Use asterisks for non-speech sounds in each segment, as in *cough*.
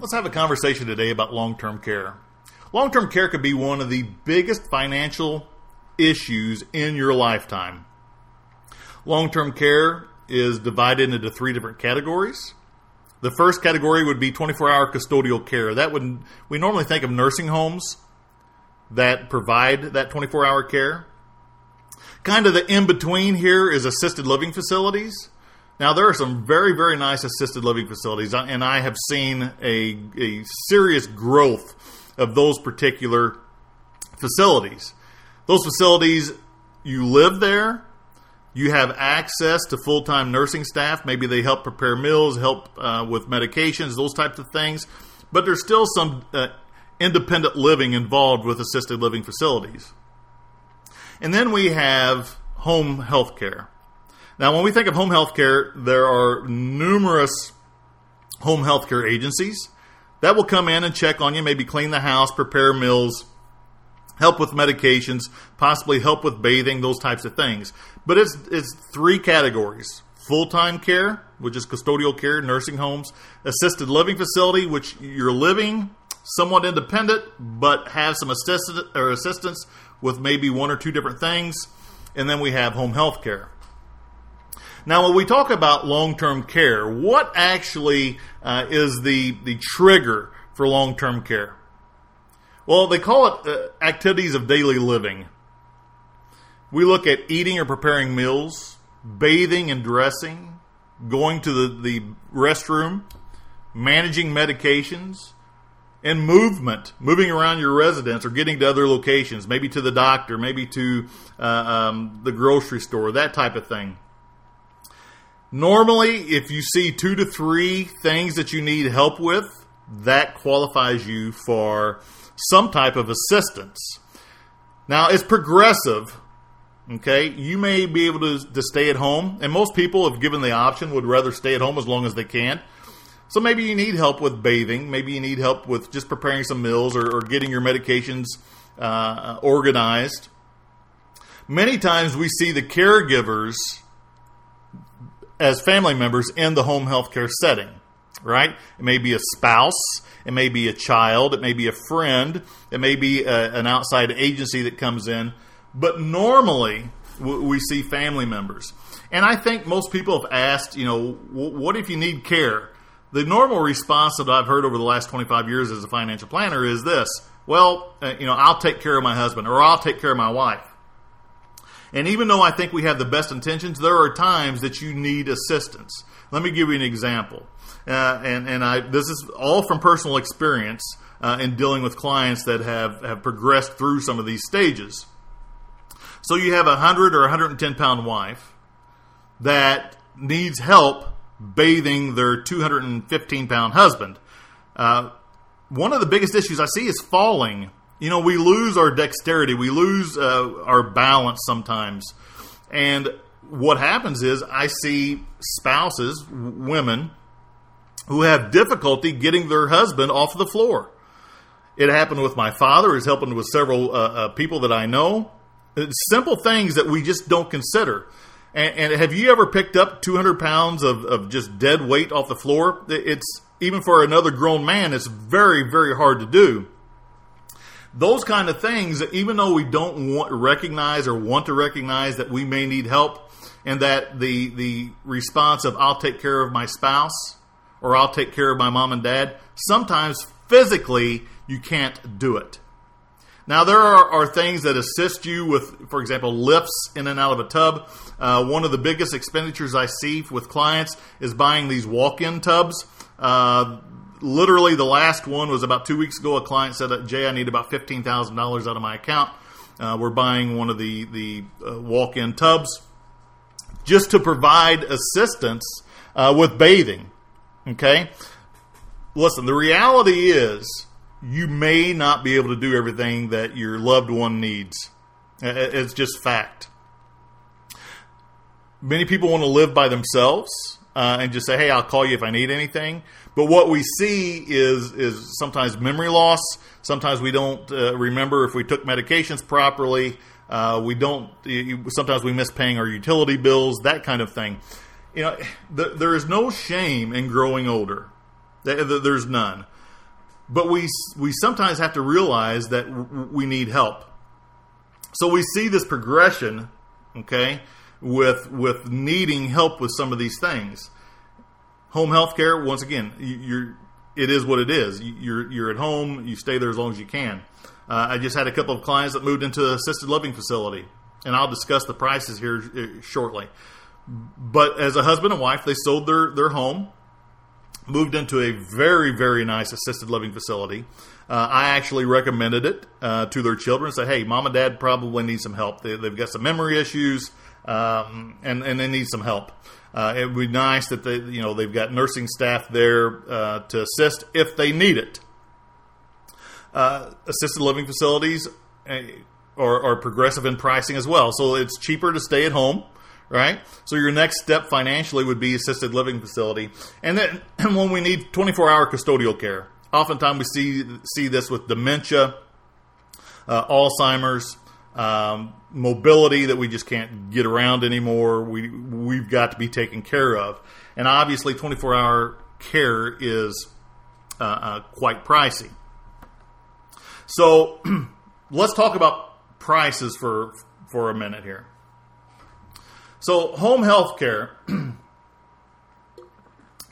Let's have a conversation today about long term care. Long term care could be one of the biggest financial issues in your lifetime. Long term care is divided into three different categories. The first category would be 24 hour custodial care. That would, we normally think of nursing homes that provide that 24 hour care. Kind of the in between here is assisted living facilities. Now, there are some very, very nice assisted living facilities, and I have seen a, a serious growth of those particular facilities. Those facilities, you live there, you have access to full time nursing staff. Maybe they help prepare meals, help uh, with medications, those types of things. But there's still some uh, independent living involved with assisted living facilities. And then we have home health care. Now, when we think of home health care, there are numerous home health care agencies that will come in and check on you, maybe clean the house, prepare meals, help with medications, possibly help with bathing, those types of things. But it's, it's three categories full time care, which is custodial care, nursing homes, assisted living facility, which you're living somewhat independent, but have some assist- or assistance with maybe one or two different things. And then we have home health care. Now, when we talk about long term care, what actually uh, is the, the trigger for long term care? Well, they call it uh, activities of daily living. We look at eating or preparing meals, bathing and dressing, going to the, the restroom, managing medications, and movement, moving around your residence or getting to other locations, maybe to the doctor, maybe to uh, um, the grocery store, that type of thing. Normally, if you see two to three things that you need help with, that qualifies you for some type of assistance. Now, it's progressive. Okay, you may be able to, to stay at home, and most people, if given the option, would rather stay at home as long as they can. So maybe you need help with bathing. Maybe you need help with just preparing some meals or, or getting your medications uh, organized. Many times we see the caregivers as family members in the home health care setting, right? It may be a spouse, it may be a child, it may be a friend, it may be a, an outside agency that comes in, but normally we see family members. And I think most people have asked, you know, what if you need care? The normal response that I've heard over the last 25 years as a financial planner is this well, uh, you know, I'll take care of my husband or I'll take care of my wife. And even though I think we have the best intentions, there are times that you need assistance. Let me give you an example. Uh, and and I, this is all from personal experience uh, in dealing with clients that have, have progressed through some of these stages. So you have a 100 or 110 pound wife that needs help bathing their 215 pound husband. Uh, one of the biggest issues I see is falling you know, we lose our dexterity, we lose uh, our balance sometimes. And what happens is I see spouses, women, who have difficulty getting their husband off the floor. It happened with my father. It's happened with several uh, uh, people that I know. It's simple things that we just don't consider. And, and, have you ever picked up 200 pounds of, of just dead weight off the floor? It's even for another grown man, it's very, very hard to do those kind of things, even though we don't want, recognize or want to recognize that we may need help, and that the the response of "I'll take care of my spouse" or "I'll take care of my mom and dad," sometimes physically you can't do it. Now there are, are things that assist you with, for example, lifts in and out of a tub. Uh, one of the biggest expenditures I see with clients is buying these walk-in tubs. Uh, literally the last one was about two weeks ago. A client said, "Jay, I need about fifteen thousand dollars out of my account. Uh, we're buying one of the the uh, walk-in tubs just to provide assistance uh, with bathing." Okay, listen. The reality is you may not be able to do everything that your loved one needs. It's just fact. Many people want to live by themselves uh, and just say, "Hey, I'll call you if I need anything." But what we see is is sometimes memory loss. Sometimes we don't uh, remember if we took medications properly. Uh, we don't. Sometimes we miss paying our utility bills. That kind of thing. You know, th- there is no shame in growing older. There's none. But we we sometimes have to realize that we need help. So we see this progression, okay, with with needing help with some of these things. Home health care, once again, you're it is what it is. You're you're at home, you stay there as long as you can. Uh, I just had a couple of clients that moved into an assisted living facility, and I'll discuss the prices here uh, shortly. But as a husband and wife, they sold their their home moved into a very, very nice assisted living facility. Uh, I actually recommended it uh, to their children. Say, hey, mom and dad probably need some help. They, have got some memory issues, um, and and they need some help. Uh, it would be nice that they, you know, they've got nursing staff there uh, to assist if they need it. Uh, assisted living facilities uh, are, are progressive in pricing as well, so it's cheaper to stay at home right? So your next step financially would be assisted living facility, and then *clears throat* when we need 24 hour custodial care, oftentimes we see see this with dementia, uh, Alzheimer's, um, mobility that we just can't get around anymore. We we've got to be taken care of, and obviously 24 hour care is uh, uh, quite pricey. So *clears throat* let's talk about prices for for a minute here. So, home health care. *clears throat*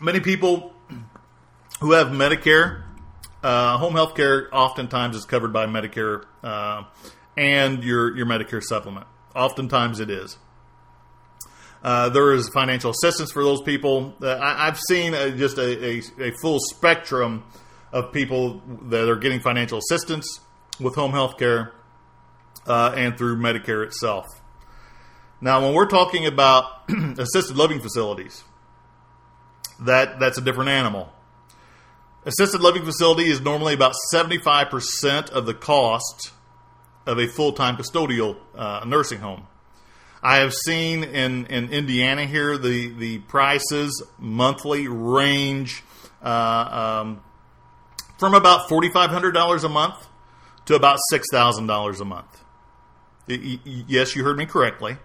many people *clears throat* who have Medicare, uh, home health care oftentimes is covered by Medicare uh, and your, your Medicare supplement. Oftentimes it is. Uh, there is financial assistance for those people. Uh, I, have seen a, just a, a, a, full spectrum of people that are getting financial assistance with home health care uh, and through Medicare itself. Now, when we're talking about *clears throat* assisted living facilities, that that's a different animal. Assisted living facility is normally about 75% of the cost of a full time custodial uh, nursing home. I have seen in, in Indiana here the, the prices monthly range uh, um, from about $4,500 a month to about $6,000 a month. Yes, you heard me correctly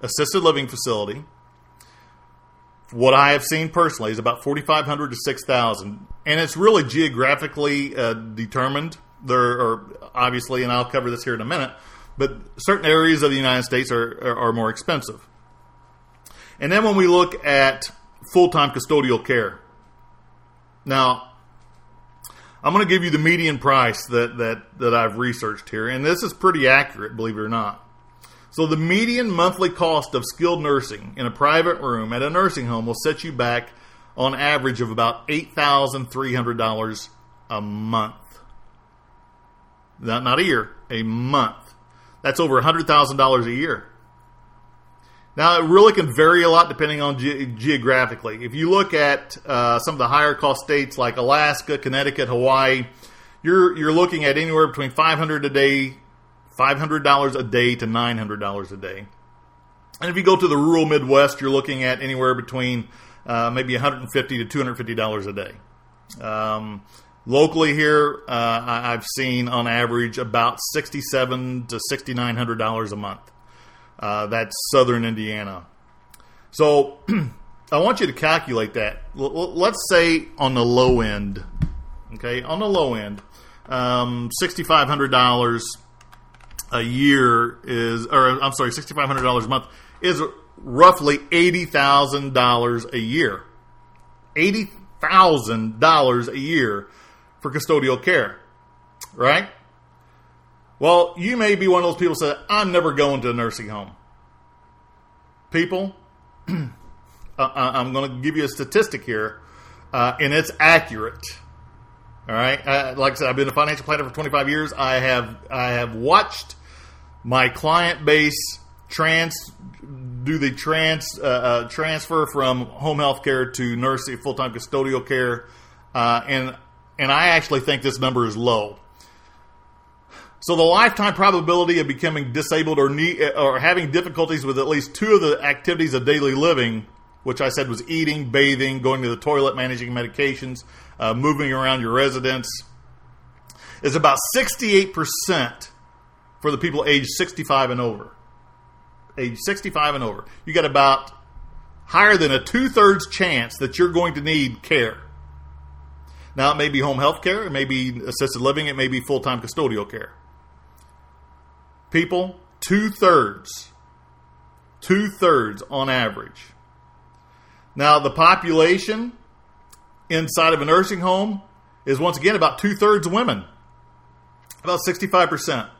assisted living facility. What I have seen personally is about 4,500 to 6,000, and it's really geographically uh, determined. There are obviously, and I'll cover this here in a minute, but certain areas of the United States are, are, are more expensive. And then when we look at full time custodial care, now I'm going to give you the median price that, that, that I've researched here, and this is pretty accurate, believe it or not. So the median monthly cost of skilled nursing in a private room at a nursing home will set you back on average of about $8,300 a month. Not, not a year, a month. That's over $100,000 a year. Now, it really can vary a lot depending on ge- geographically. If you look at uh, some of the higher cost states like Alaska, Connecticut, Hawaii, you're you're looking at anywhere between 500 a day $500 a day to $900 a day. And if you go to the rural Midwest, you're looking at anywhere between uh, maybe 150 to $250 a day. Um, locally here, uh, I've seen on average about 67 to $6,900 a month. Uh, that's southern Indiana. So *clears throat* I want you to calculate that. Let's say on the low end, okay, on the low end, um, $6,500 a year is, or I'm sorry, $6,500 a month is roughly $80,000 a year. $80,000 a year for custodial care, right? Well, you may be one of those people that say, I'm never going to a nursing home. People, *clears throat* I'm going to give you a statistic here, uh, and it's accurate. All right, uh, like I said, I've been a financial planner for 25 years. I have I have watched my client base trans do the trans uh, uh, transfer from home health care to nursing full time custodial care, uh, and and I actually think this number is low. So the lifetime probability of becoming disabled or need, or having difficulties with at least two of the activities of daily living, which I said was eating, bathing, going to the toilet, managing medications, uh, moving around your residence, is about 68% for the people aged 65 and over. Age 65 and over. You got about higher than a two thirds chance that you're going to need care. Now, it may be home health care, it may be assisted living, it may be full time custodial care. People, two thirds, two thirds on average. Now, the population inside of a nursing home is once again about two thirds women, about 65%.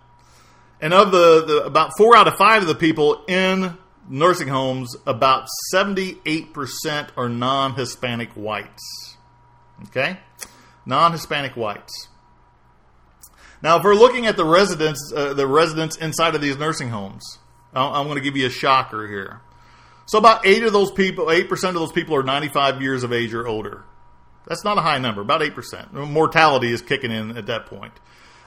And of the, the, about four out of five of the people in nursing homes, about 78% are non Hispanic whites. Okay? Non Hispanic whites. Now, if we're looking at the residents, uh, the residents inside of these nursing homes, I'm going to give you a shocker here. So, about eight of those people, eight percent of those people are 95 years of age or older. That's not a high number, about eight percent. Mortality is kicking in at that point.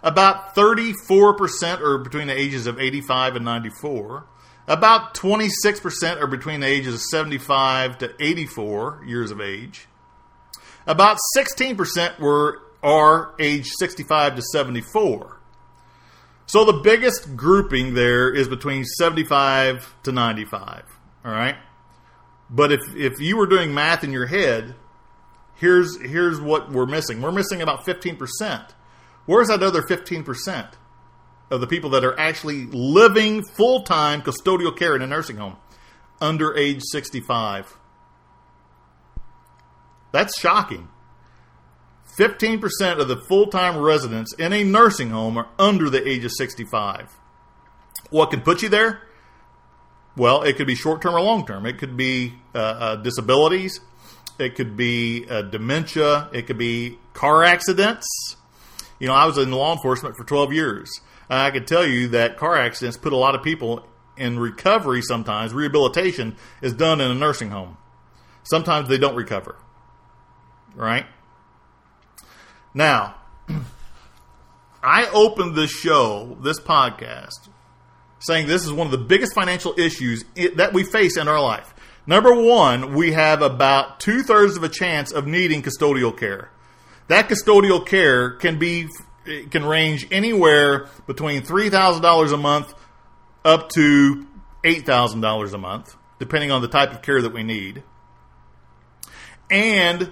About 34% are between the ages of 85 and 94. About 26% are between the ages of 75 to 84 years of age. About 16% were are age 65 to 74. So the biggest grouping there is between 75 to 95. All right. But if, if you were doing math in your head, here's here's what we're missing. We're missing about 15%. Where's that other 15% of the people that are actually living full time custodial care in a nursing home under age 65? That's shocking. 15% of the full time residents in a nursing home are under the age of 65. What can put you there? Well, it could be short term or long term. It could be uh, uh, disabilities, it could be uh, dementia, it could be car accidents. You know, I was in law enforcement for 12 years. I can tell you that car accidents put a lot of people in recovery sometimes. Rehabilitation is done in a nursing home. Sometimes they don't recover. Right? Now, *clears throat* I opened this show, this podcast, saying this is one of the biggest financial issues that we face in our life. Number one, we have about two thirds of a chance of needing custodial care. That custodial care can be can range anywhere between three thousand dollars a month up to eight thousand dollars a month, depending on the type of care that we need. And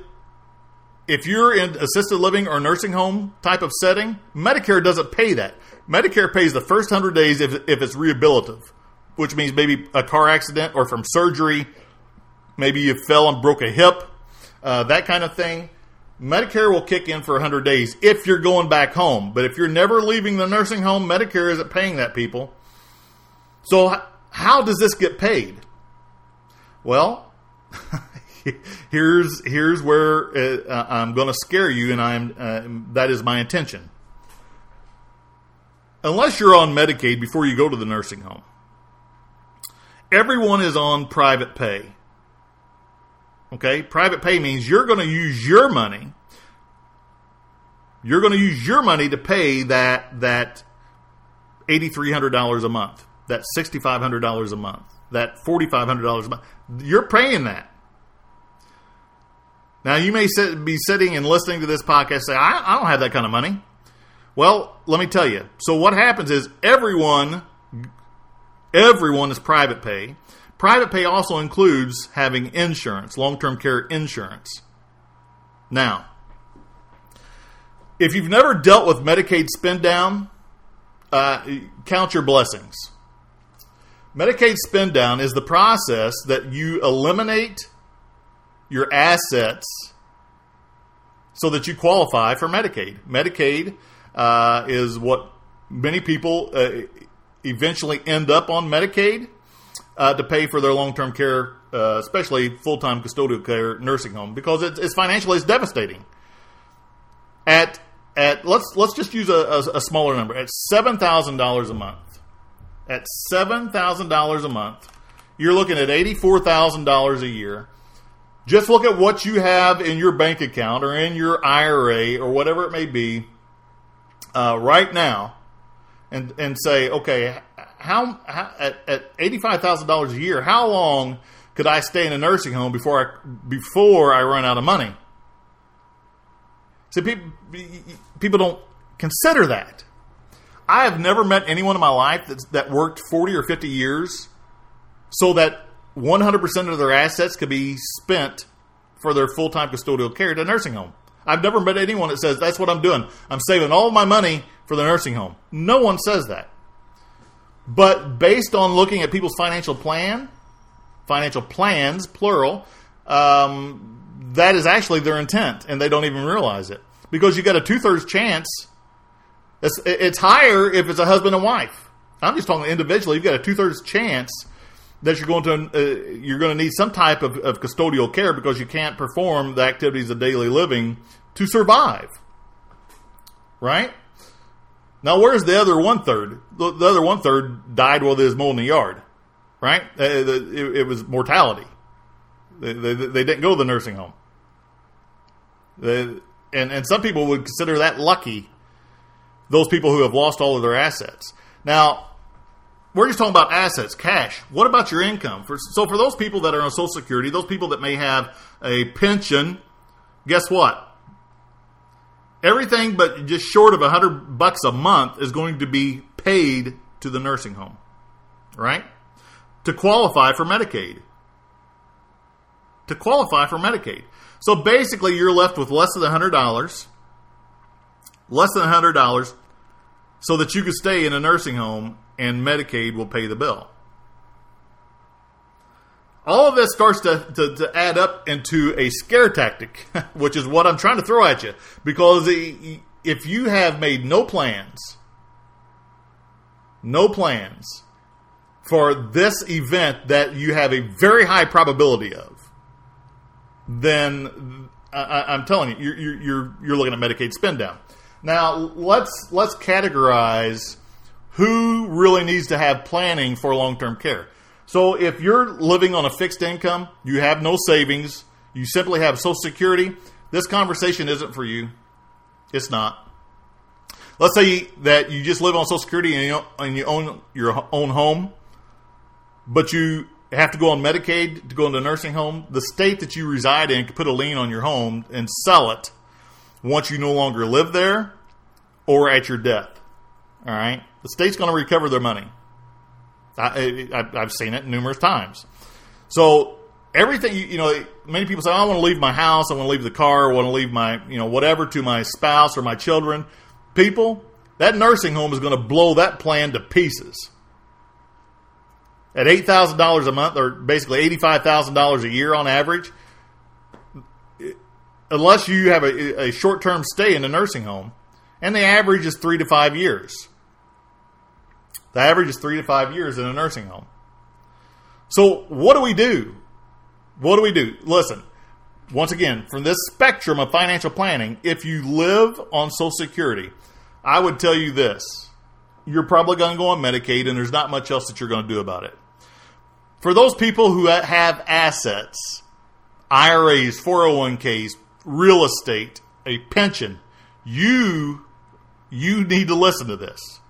if you're in assisted living or nursing home type of setting, Medicare doesn't pay that. Medicare pays the first 100 days if, if it's rehabilitative, which means maybe a car accident or from surgery, maybe you fell and broke a hip, uh, that kind of thing. Medicare will kick in for 100 days if you're going back home. But if you're never leaving the nursing home, Medicare isn't paying that people. So, how does this get paid? Well, *laughs* *laughs* here's here's where uh, I'm going to scare you, and I'm uh, that is my intention. Unless you're on Medicaid before you go to the nursing home, everyone is on private pay. Okay, private pay means you're going to use your money. You're going to use your money to pay that that eighty three hundred dollars a month, that sixty five hundred dollars a month, that forty five hundred dollars a month. You're paying that. Now, you may sit, be sitting and listening to this podcast say, I, I don't have that kind of money. Well, let me tell you. So, what happens is everyone, everyone is private pay. Private pay also includes having insurance, long term care insurance. Now, if you've never dealt with Medicaid spend down, uh, count your blessings. Medicaid spend down is the process that you eliminate your assets so that you qualify for Medicaid. Medicaid uh, is what many people uh, eventually end up on Medicaid uh, to pay for their long term care, uh, especially full time custodial care nursing home, because it's, it's, financially it's devastating. At at let's let's just use a, a, a smaller number at seven thousand dollars a month. At seven thousand dollars a month, you're looking at eighty four thousand dollars a year Just look at what you have in your bank account or in your IRA or whatever it may be uh, right now, and and say, okay, how, how at, at eighty five thousand dollars a year, how long could I stay in a nursing home before I before I run out of money? See, people people don't consider that. I have never met anyone in my life that that worked forty or fifty years so that 100% of their assets could be spent for their full time custodial care at a nursing home. I've never met anyone that says that's what I'm doing. I'm saving all my money for the nursing home. No one says that. But based on looking at people's financial plan, financial plans, plural, um, that is actually their intent, and they don't even realize it because you got a two thirds chance. It's, it's higher if it's a husband and wife. I'm just talking individually. You've got a two thirds chance that you're going to uh, you're going to need some type of, of custodial care because you can't perform the activities of daily living to survive. Right? Now, where's the other one third? The, the other one third died while they was mowing the yard. Right? Uh, it, it, was mortality. They, they, they, didn't go to the nursing home. They, and, and some people would consider that lucky, those people who have lost all of their assets. Now, we're just talking about assets, cash. What about your income? For, so for those people that are on Social Security, those people that may have a pension, guess what? Everything but just short of a hundred bucks a month is going to be paid to the nursing home, right? To qualify for Medicaid. To qualify for Medicaid. So basically, you're left with less than a hundred dollars, less than a hundred dollars, so that you could stay in a nursing home and Medicaid will pay the bill. All of this starts to, to, to add up into a scare tactic, *laughs* which is what I'm trying to throw at you. Because if you have made no plans, no plans for this event that you have a very high probability of, then I, am telling you, you're, you're, you're looking at Medicaid spend down. Now let's let's categorize who really needs to have planning for long term care. So if you're living on a fixed income, you have no savings, you simply have Social Security, this conversation isn't for you. It's not. Let's say that you just live on Social Security and you, and you own your own home, but you have to go on Medicaid to go into a nursing home. The state that you reside in can put a lien on your home and sell it once you no longer live there or at your death. All right? The state's going to recover their money. I, have seen it numerous times. So everything, you, know, many people say, oh, I want to leave my house, I want to leave the car, I want to leave my, you know, whatever to my spouse or my children. People, that nursing home is going to blow that plan to pieces. At $8,000 a month, or basically $85,000 a year on average, unless you have a, a short term stay in a nursing home, and the average is three to five years. The average is three to five years in a nursing home. So, what do we do? What do we do? Listen, once again, from this spectrum of financial planning, if you live on Social Security, I would tell you this you're probably going to go on Medicaid, and there's not much else that you're going to do about it. For those people who have assets, IRAs, 401ks, real estate, a pension, you you need to listen to this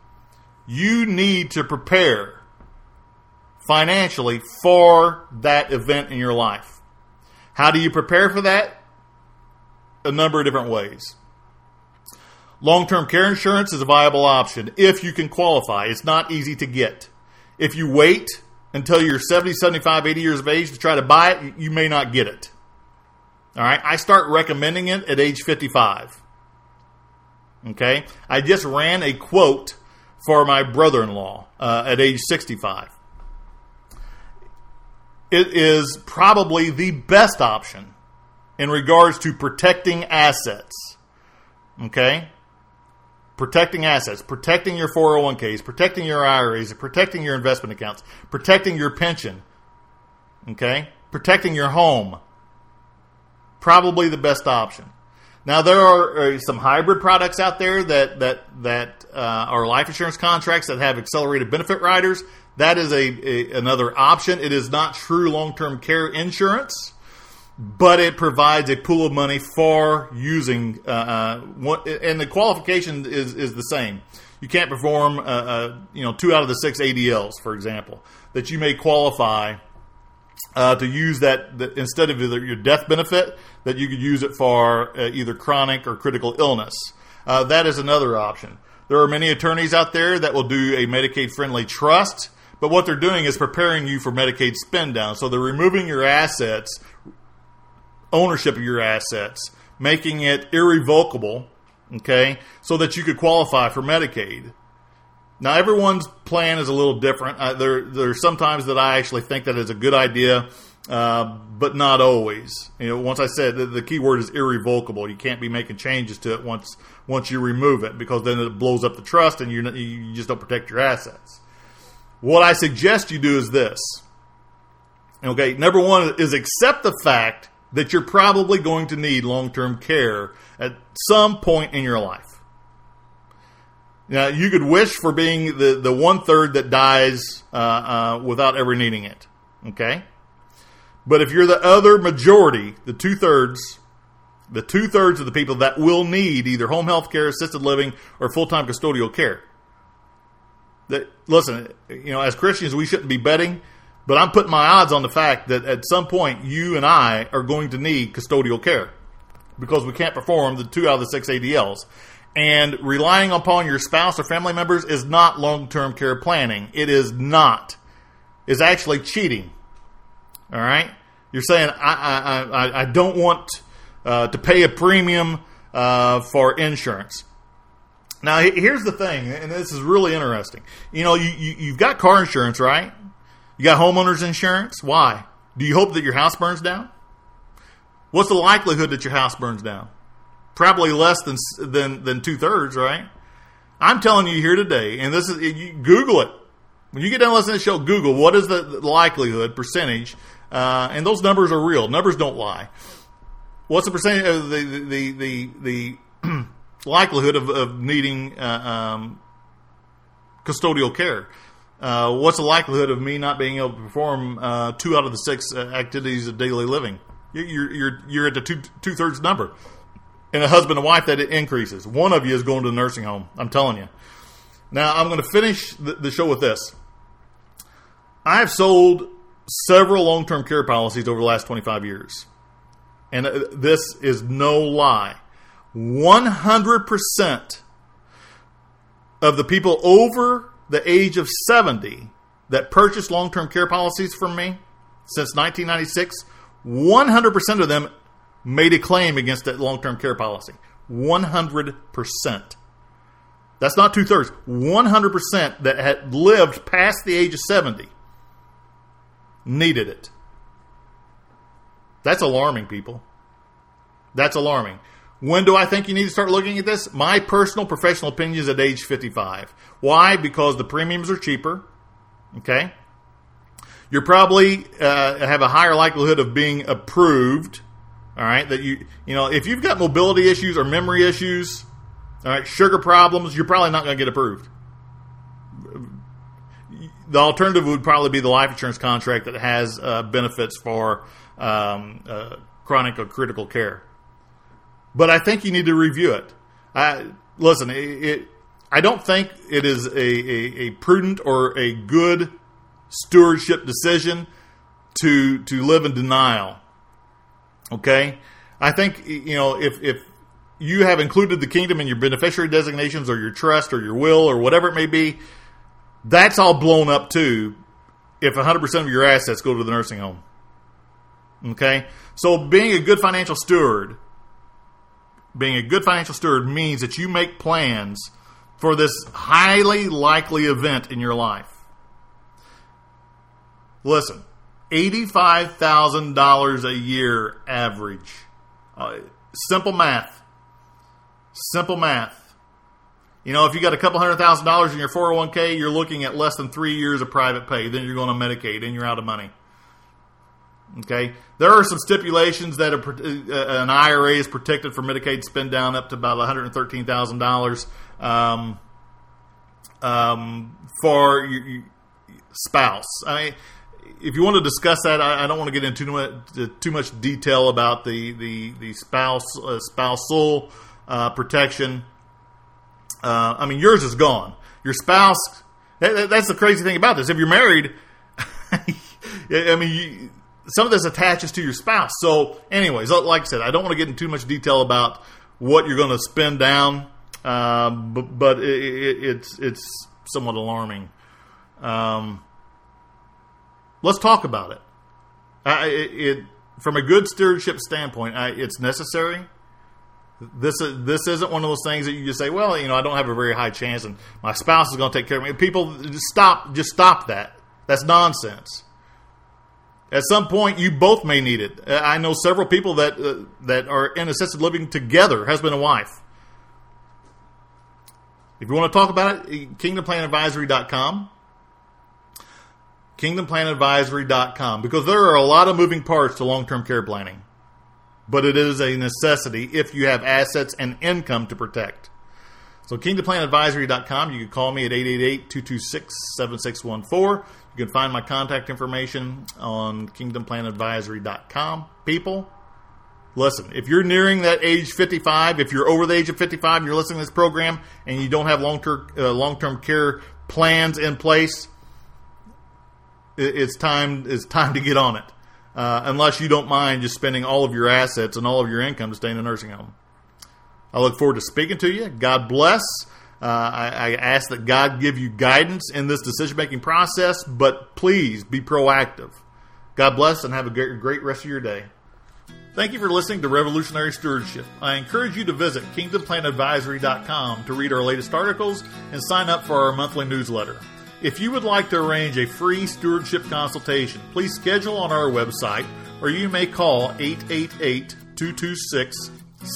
you need to prepare financially for that event in your life. How do you prepare for that? A number of different ways. Long term care insurance is a viable option if you can qualify. It's not easy to get. If you wait until you're 70, 75, 80 years of age to try to buy it, you may not get it. All right, I start recommending it at age 55. Okay, I just ran a quote for my brother in law uh, at age 65. It is probably the best option in regards to protecting assets. Okay? Protecting assets, protecting your 401ks, protecting your IRAs, protecting your investment accounts, protecting your pension. Okay? Protecting your home. Probably the best option. Now there are uh, some hybrid products out there that that that uh, are life insurance contracts that have accelerated benefit riders. That is a, a another option. It is not true long term care insurance, but it provides a pool of money for using. Uh, uh, and the qualification is is the same. You can't perform, uh, uh you know, two out of the six ADLs, for example, that you may qualify uh, to use that, that, instead of your death benefit, that you could use it for uh, either chronic or critical illness. that is another option. There are many attorneys out there that will do a Medicaid friendly trust, but what they're doing is preparing you for Medicaid spend down. So they're removing your assets, ownership of your assets, making it irrevocable, okay, so that you could qualify for Medicaid. Now, everyone's plan is a little different. Uh, there, there's sometimes that I actually think that is a good idea, uh, but not always. You know, once I said the, the key word is irrevocable. You can't be making changes to it once once you remove it because then it blows up the trust and you you just don't protect your assets. What I suggest you do is this. Okay, number one is accept the fact that you're probably going to need long term care at some point in your life. Now, you could wish for being the, the one third that dies uh, uh, without ever needing it. Okay? But if you're the other majority, the two thirds, the two thirds of the people that will need either home health care, assisted living, or full time custodial care. That listen, you know, as Christians, we shouldn't be betting but I'm putting my odds on the fact that at some point you and I are going to need custodial care because we can't perform the two out of the six ADLs. And relying upon your spouse or family members is not long term care planning. It is not. It's actually cheating. All right? You're saying, I, I, I, don't want uh, to pay a premium uh, for insurance. Now, here's the thing, and this is really interesting. You know, you, you, you've got car insurance, right? You got homeowners insurance? Why? Do you hope that your house burns down? What's the likelihood that your house burns down? Probably less than than than two thirds, right? I'm telling you here today, and this is you Google it. When you get done listening to the show, Google what is the likelihood percentage, uh, and those numbers are real. Numbers don't lie. What's the percentage of the the the the, the *clears throat* likelihood of, of needing uh, um, custodial care? uh, what's the likelihood of me not being able to perform uh, two out of the six uh, activities of daily living? You're you're you're at the two two thirds number. And a husband and wife that it increases. One of you is going to the nursing home. I'm telling you. Now I'm going to finish the, the show with this. I have sold several long term care policies over the last 25 years, and uh, this is no lie. 100 percent of the people over the age of 70 that purchased long term care policies from me since 1996, 100% of them made a claim against that long term care policy. 100%. That's not two thirds. 100% that had lived past the age of 70 needed it. That's alarming, people. That's alarming. When do I think you need to start looking at this? My personal professional opinion is at age 55. Why? Because the premiums are cheaper. Okay. You're probably uh, have a higher likelihood of being approved. All right. That you, you know, if you've got mobility issues or memory issues, all right, sugar problems, you're probably not going to get approved. The alternative would probably be the life insurance contract that has uh, benefits for um, uh, chronic or critical care but I think you need to review it. I, listen, it, it, I don't think it is a, a, a, prudent or a good stewardship decision to to live in denial. Okay, I think you know if if you have included the kingdom in your beneficiary designations or your trust or your will or whatever it may be, that's all blown up too. If 100% of your assets go to the nursing home. Okay, so being a good financial steward being a good financial steward means that you make plans for this highly likely event in your life. Listen, $85,000 a year average. Uh, simple math. Simple math. You know, if you got a couple hundred thousand dollars in your 401k, you're looking at less than three years of private pay. Then you're going to Medicaid and you're out of money. Okay, there are some stipulations that a, uh, an IRA is protected for Medicaid spend down up to about one hundred thirteen thousand um, dollars um, for your, your spouse. I mean, if you want to discuss that, I, I don't want to get into too much, too much detail about the the the spouse uh, spousal uh, protection. Uh, I mean, yours is gone. Your spouse. That, that's the crazy thing about this. If you're married, *laughs* I mean, you, some of this attaches to your spouse. So, anyways, like I said, I don't want to get into too much detail about what you're going to spend down, uh, but, but it, it, it's it's somewhat alarming. Um, let's talk about it. I, it, it from a good stewardship standpoint, I, it's necessary. This this isn't one of those things that you just say, well, you know, I don't have a very high chance, and my spouse is going to take care of me. People, just stop, just stop that. That's nonsense. At some point, you both may need it. I know several people that uh, that are in assisted living together, husband and wife. If you want to talk about it, kingdomplanadvisory.com. Kingdomplanadvisory.com. Because there are a lot of moving parts to long term care planning. But it is a necessity if you have assets and income to protect. So, kingdomplanadvisory.com. You can call me at 888 226 7614. You can find my contact information on kingdomplanadvisory.com. People, listen, if you're nearing that age 55, if you're over the age of 55 and you're listening to this program and you don't have long-term uh, long-term care plans in place, it's time it's time to get on it. Uh, unless you don't mind just spending all of your assets and all of your income to stay in a nursing home. I look forward to speaking to you. God bless. Uh, I, I, ask that God give you guidance in this decision making process, but please be proactive. God bless and have a great, great rest of your day. Thank you for listening to Revolutionary Stewardship. I encourage you to visit kingdomplanadvisory.com to read our latest articles and sign up for our monthly newsletter. If you would like to arrange a free stewardship consultation, please schedule on our website or you may call 888 226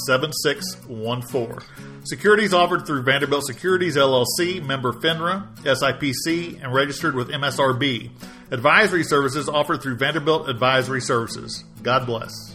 7614. Securities offered through Vanderbilt Securities LLC, member FINRA, SIPC, and registered with MSRB. Advisory services offered through Vanderbilt Advisory Services. God bless.